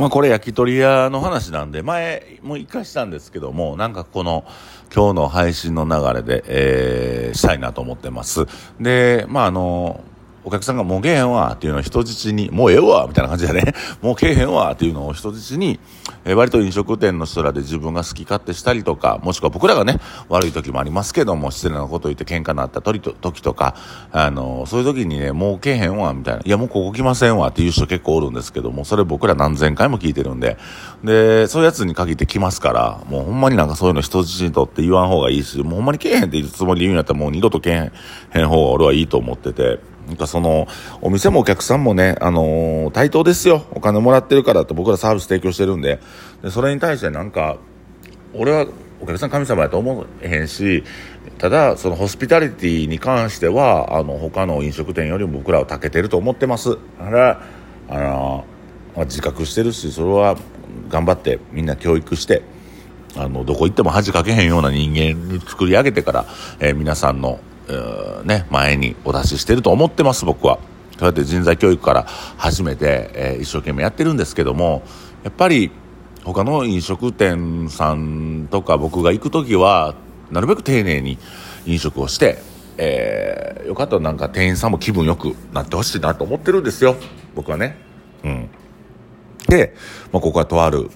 まあこれ焼き鳥屋の話なんで、前も一回したんですけども、なんかこの今日の配信の流れで、えー、したいなと思ってます。で、まああの、お客さんがもうけへんわっていうのを人質に、もうええわみたいな感じでね、もうけえへんわっていうのを人質に、えー、割と飲食店の人らで自分が好き勝手したりとか、もしくは僕らがね、悪い時もありますけども、失礼なこと言って喧嘩になった時とか、あのー、そういう時にね、もうけえへんわみたいな、いやもうここ来ませんわっていう人結構おるんですけども、それ僕ら何千回も聞いてるんで、で、そういうやつに限って来ますから、もうほんまになんかそういうの人質にとって言わん方がいいし、もうほんまにけえへんって言うつもりで言うんやったらもう二度とけえへん方が俺はいいと思ってて、なんかその、お店もお客さんもね、あのー、対等ですよ。お金もらってるからって僕らサービス提供してるんで。で、それに対してなんか、俺はお客さん神様やと思えへんし、ただ、そのホスピタリティに関しては、あの、他の飲食店よりも僕らは長けてると思ってます。だから、あのー、自覚してるし、それは頑張ってみんな教育して、あの、どこ行っても恥かけへんような人間に作り上げてから、えー、皆さんのね、前にお出ししてると思ってます、僕は。そうやって人材教育から始めて、えー、一生懸命やってるんですけども、やっぱり他の飲食店さんとか僕が行く時は、なるべく丁寧に飲食をして、えー、よかったらなんか店員さんも気分よくなってほしいなと思ってるんですよ、僕はね。うん。で、まあ、ここはとある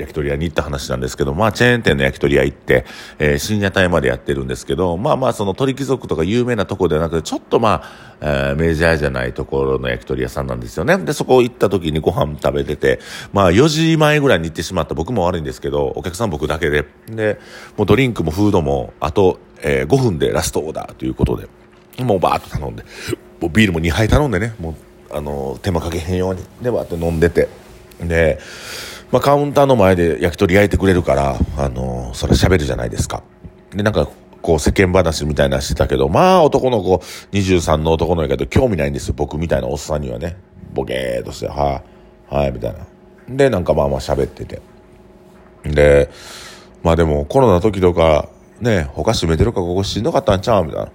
焼き鳥屋に行った話なんですけど、まあ、チェーン店の焼き鳥屋行って、えー、深夜帯までやってるんですけど、まあまあ、その鳥貴族とか有名なとこではなくて、ちょっとまあ、えー、メジャーじゃないところの焼き鳥屋さんなんですよね。で、そこ行った時にご飯食べてて、まあ、4時前ぐらいに行ってしまった。僕も悪いんですけど、お客さん僕だけで、で、もうドリンクもフードも、あと、えー、5分でラストオーダーということで、もうバーッと頼んで、もうビールも2杯頼んでね、もう、あの、手間かけへんように、で、バーって飲んでて、で、まあ、カウンターの前で焼き鳥焼いてくれるから、あのー、それ喋るじゃないですか。で、なんか、こう世間話みたいなしてたけど、まあ男の子、23の男の子やけど興味ないんですよ。僕みたいなおっさんにはね。ボケーっとして、はい、はい、みたいな。で、なんかまあまあ喋ってて。で、まあでもコロナ時とか、ね、他閉めてるかここしんどかったんちゃう？みたいな。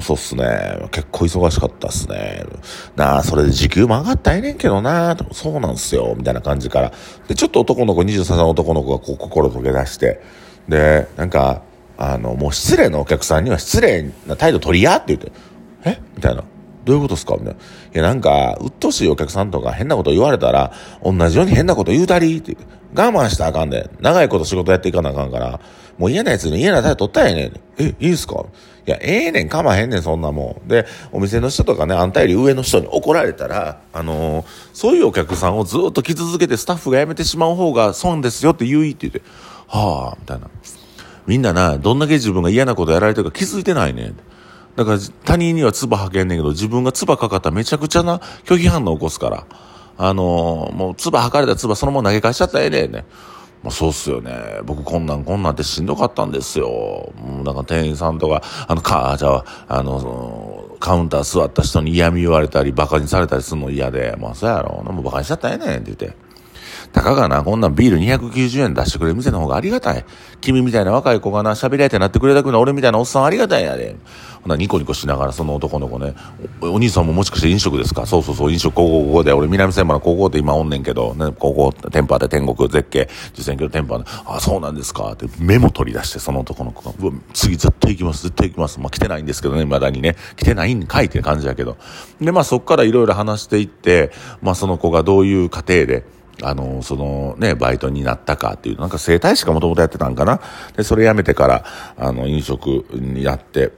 そうっすね。結構忙しかったっすね。なあ、それで時給も上がったらええねんけどなそうなんすよ。みたいな感じから。で、ちょっと男の子、23歳の男の子がこう心溶け出して。で、なんか、あの、もう失礼なお客さんには失礼な態度取りやって言って。え？みたいな。どういうことですか？みたいな。いや、なんか、鬱陶しいお客さんとか変なこと言われたら、同じように変なこと言うたりって言って我慢したらあかんで。長いこと仕事やっていかなあかんから、もう嫌なやつに嫌な態度取ったらええねん。え、いいですか？いや、ええねん、かまへんねん、そんなもん。で、お店の人とかね、あんたより上の人に怒られたら、あのー、そういうお客さんをずっと来続けてスタッフが辞めてしまう方が損ですよって言ういって言って、はあ、みたいな。みんなな、どんだけ自分が嫌なことやられてるか気づいてないねん。だから他人には唾吐けんねんけど、自分が唾かかったらめちゃくちゃな拒否反応起こすから。あのー、もう唾吐かれた唾そのまま投げ返しちゃったらええねんね。まあ、そうっすよね。僕こんなんこんなんってしんどかったんですよ。もうなんか店員さんとか、あの、か、じゃあ、あの、カウンター座った人に嫌味言われたり、馬鹿にされたりするの嫌で、まあそうやろ。もう馬鹿にしちゃったらええねんって言って。たかがな、こんなんビール290円出してくれる店の方がありがたい。君みたいな若い子がな、喋り合いてなってくれたくない俺みたいなおっさんありがたいやで。ほな、ニコニコしながらその男の子ね、お兄さんももしかして飲食ですか？そうそうそう、飲食高校ここで、俺南千葉の高校って今おんねんけど、ね、高校、店舗で天国絶景、実践教店舗で、あ、そうなんですか。ってメモ取り出して、その男の子が、うわ、次絶対行きます、絶対行きます。まあ来てないんですけどね、未だにね、来てないんかいって感じやけど。で、まあそっからいろいろ話していって、まあその子がどういう過程で、あの、そのね、バイトになったかっていう、なんか整体師かもともとやってたんかな。で、それ辞めてから、あの、飲食にやって、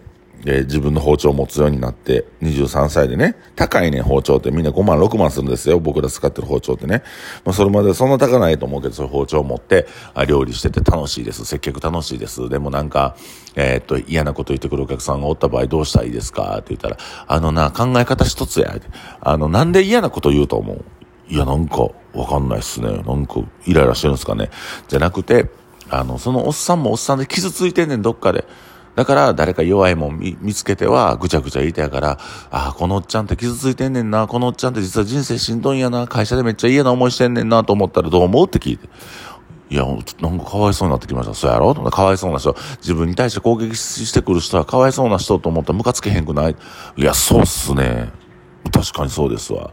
で、自分の包丁を持つようになって、23歳でね、高いね、包丁ってみんな5万、6万するんですよ。僕ら使ってる包丁ってね。まあ、それまでそんな高ないと思うけど、そういう包丁を持って、あ料理してて楽しいです。接客楽しいです。でもなんか、えー、っと、嫌なこと言ってくるお客さんがおった場合どうしたらいいですか？って言ったら、あのな、考え方一つや。あの、なんで嫌なこと言うと思う？いや、なんか、わかんないっすね。なんか、イライラしてるんですかね。じゃなくて、あの、そのおっさんもおっさんで傷ついてんねん、どっかで。だから誰か弱いもん見つけてはぐちゃぐちゃ言いたいから、ああ、このおっちゃんって傷ついてんねんな、このおっちゃんって実は人生しんどいんやな、会社でめっちゃ嫌な思いしてんねんなと思ったらどう思うって聞いて。いや、なんかかわいそうになってきました。そうやろ？かわいそうな人。自分に対して攻撃してくる人はかわいそうな人と思ったらムカつけへんくない？いや、そうっすね。確かにそうですわ。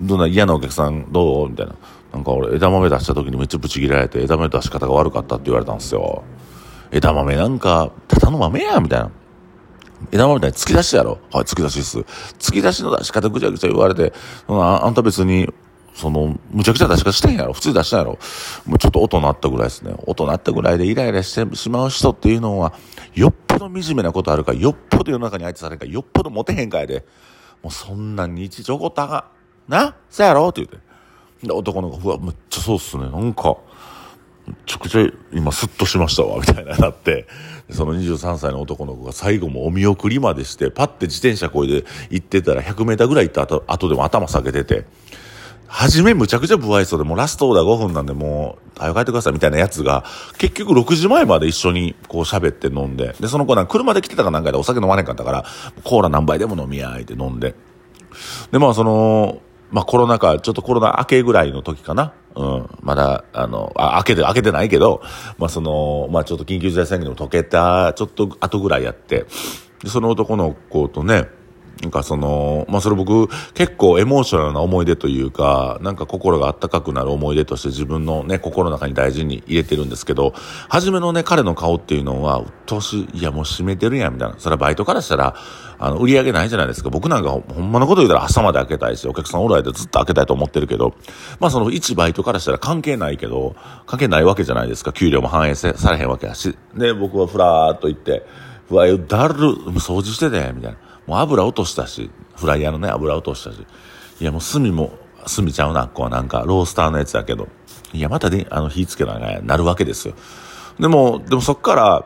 どんな嫌なお客さんどう？みたいな。なんか俺枝豆出した時にめっちゃブチ切られて枝豆出し方が悪かったって言われたんですよ。枝豆なんか、ただの豆やみたいな。枝豆みたいに突き出しやろはい、突き出しです。突き出しの出し方ぐちゃぐちゃ言われて、ああんた別に、その、むちゃくちゃ出し方してんやろ普通出したんやろもうちょっと音鳴ったぐらいですね。音鳴ったぐらいでイライラしてしまう人っていうのは、よっぽど惨めなことあるか、よっぽど世の中に相手されるか、よっぽどモテへんかいで、もうそんな日常ごたが、な？そうやろ？って言って。で、男の子、うわ、めっちゃそうっすね。なんか、めちゃくちゃ今スッとしましたわ、みたいななって、その23歳の男の子が最後もお見送りまでして、パッて自転車こいで行ってたら100メーターぐらい行った後後でも頭下げてて、初めむちゃくちゃ不愛想で、もうラストオーダー5分なんでもう、早く帰ってくださいみたいなやつが、結局6時前まで一緒にこう喋って飲んで、で、その子なんか車で来てたかなんかでお酒飲まねんかったから、コーラ何杯でも飲みやいって飲んで。で、まあその、まあコロナ禍、ちょっとコロナ明けぐらいの時かな。うん。まだ、あの、あ、明けて、明けてないけど、まあその、まあちょっと緊急事態宣言も解けた、ちょっと後ぐらいやって、で、その男の子とね、なんかその、まあ、それ僕結構エモーショナルな思い出というか、なんか心があったかくなる思い出として自分のね、心の中に大事に入れてるんですけど、初めのね、彼の顔っていうのは、うっとうしい、やもう閉めてるやん、みたいな。それはバイトからしたら、あの、売り上げないじゃないですか。僕なんかほんまのこと言うたら朝まで開けたいし、お客さんおる間ずっと開けたいと思ってるけど、まあその一バイトからしたら関係ないけど、関係ないわけじゃないですか。給料も反映されへんわけやし。で、僕はふらーっと行って、うわ、だる、掃除してて、みたいな。もう油落としたし、フライヤーのね、油落としたし。いや、もう炭も、炭ちゃうな、こうなんか、ロースターのやつだけど。いや、またね、あの、火つけながなるわけですよ。でも、でもそっから、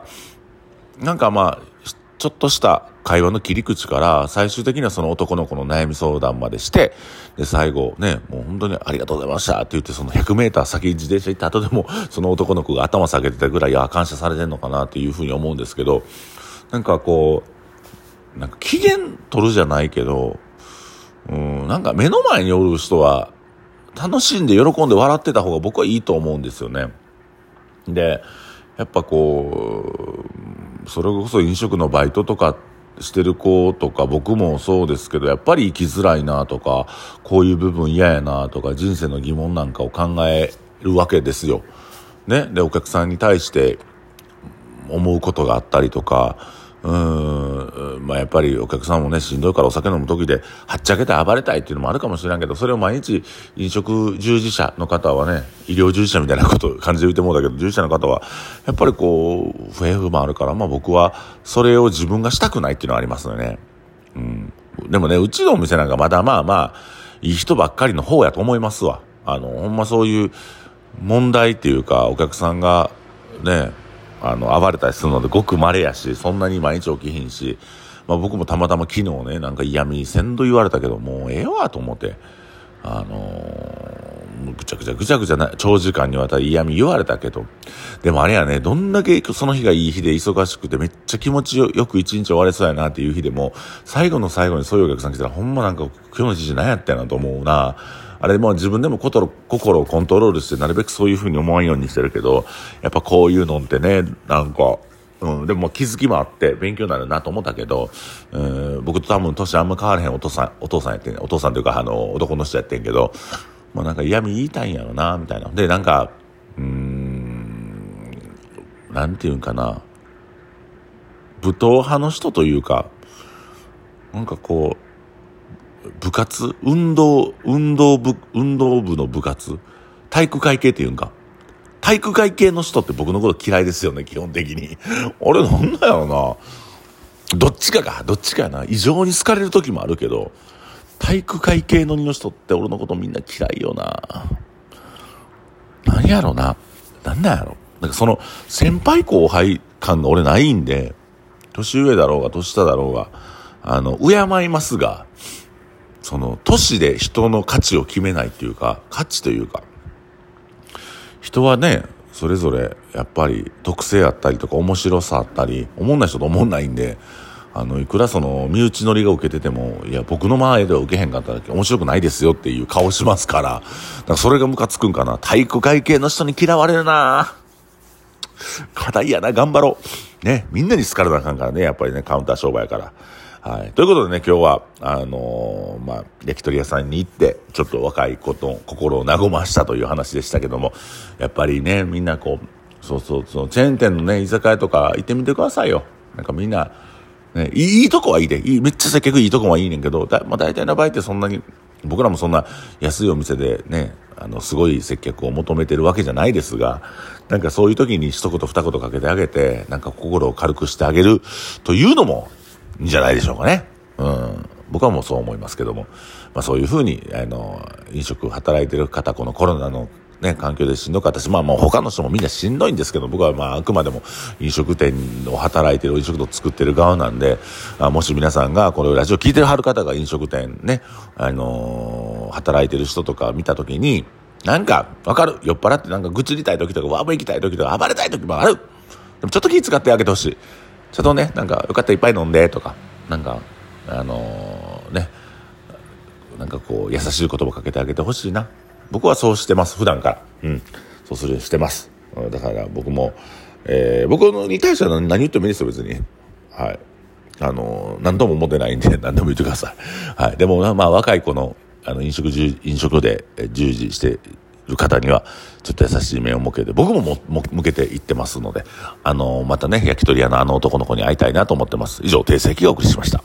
なんかまあ、ちょっとした会話の切り口から、最終的にはその男の子の悩み相談までして、で、最後ね、もう本当にありがとうございましたって言って、その100メーター先自転車行った後でも、その男の子が頭下げてたぐらい、あ、感謝されてんのかなっていうふうに思うんですけど、なんかこう、なんか機嫌取るじゃないけど、うん、なんか目の前におる人は、楽しんで喜んで笑ってた方が僕はいいと思うんですよね。で、やっぱこう、それこそ飲食のバイトとかしてる子とか僕もそうですけど、やっぱり生きづらいなとか、こういう部分嫌やなとか、人生の疑問なんかを考えるわけですよ。ね。で、お客さんに対して思うことがあったりとか、うん、まあやっぱりお客さんもね、しんどいからお酒飲む時で、はっちゃけて暴れたいっていうのもあるかもしれんけど、それを毎日飲食従事者の方はね、医療従事者みたいなこと感じで言うてもうだけど、従事者の方は、やっぱりこう、不平不満あるから、まあ僕は、それを自分がしたくないっていうのはありますよね。うん。でもね、うちのお店なんかまだまあまあ、いい人ばっかりの方やと思いますわ。あの、ほんまそういう問題っていうか、お客さんが、ね、あの、暴れたりするのでごく稀やし、そんなに毎日起きひんし、まあ僕もたまたま昨日ね、なんか嫌味せんと言われたけど、もうええわと思って、あのー、ぐちゃぐちゃぐちゃぐちゃな、長時間にわたり嫌味言われたけど、でもあれやね、どんだけその日がいい日で忙しくてめっちゃ気持ちよく一日終われそうやなっていう日でも、最後の最後にそういうお客さん来たらほんまなんか今日の一日何やったやなと思うな。あれも自分でも心心をコントロールしてなるべくそういう風に思わんようにしてるけど、やっぱこういうのってね、なんか、うん、でも気づきもあって勉強になるなと思ったけど、うん、僕と多分年あんま変わらへんお父さん、お父さんやってんお父さんというかあの、男の人やってんけど、まあなんか嫌味言いたいんやろな、みたいな。で、なんか、うん、なんていうんかな、武闘派の人というか、なんかこう、部活？運動、運動部、運動部の部活？体育会系って言うんか？体育会系の人って僕のこと嫌いですよね、基本的に。俺なんだよな。どっちかか、どっちかやな。異常に好かれる時もあるけど、体育会系の人って俺のことみんな嫌いよな。何やろな。なんなんやろ。なんかその、先輩後輩感が俺ないんで、年上だろうが年下だろうが、あの、敬いますが、その、都市で人の価値を決めないっていうか、価値というか、人はね、それぞれやっぱり特性あったりとか面白さあったり、思んない人と思んないんで、あの、いくらその、身内乗りが受けてても、いや、僕の前では受けへんかったら面白くないですよっていう顔しますから、だからそれがムカつくんかな。体育会系の人に嫌われるな課題やな、頑張ろう。ね、みんなに好かれなあかんからね、やっぱりね、カウンター商売やから。はい。ということでね、今日は、あのー、まあ、焼き鳥屋さんに行って、ちょっと若い子と心を和ましたという話でしたけども、やっぱりね、みんなこう、そうそうそう、チェーン店のね、居酒屋とか行ってみてくださいよ。なんかみんな、ね、いいとこはいいで、いい、めっちゃ接客いいとこはいいねんけど、だまあ大体の場合ってそんなに、僕らもそんな安いお店でね、あの、すごい接客を求めてるわけじゃないですが、なんかそういう時に一言二言かけてあげて、なんか心を軽くしてあげるというのもんじゃないでしょうかね。うん。僕はもうそう思いますけども、まあそういうふうに、あの、飲食働いてる方、このコロナのね、環境でしんどかったし、まあもう他の人もみんなしんどいんですけど、僕はまああくまでも飲食店を働いてる、飲食店を作ってる側なんで、あもし皆さんがこのラジオ聞いてるはる方が飲食店ね、あのー、働いてる人とか見たときに、なんか、わかる酔っ払ってなんか愚痴りたい時とか、ワーブ行きたい時とか、暴れたい時もあるでもちょっと気使ってあげてほしい。ちょっとね、なんか、よかったらいっぱい飲んで、とか、なんか、あのー、ね、なんかこう、優しい言葉かけてあげてほしいな。僕はそうしてます、普段から。うん。そうする、してます。だから僕も、えー、僕に対しては何言ってもいいですよ、別に。はい。あの、何とも思ってないんで、何でも言ってください。はい。でも、まあ、若い子の、あの、飲食、飲食で従事してる方には、ちょっと優しい目を向けて、僕ももも向けていってますので、あの、またね、焼き鳥屋のあの男の子に会いたいなと思ってます。以上、定石をお送りしました。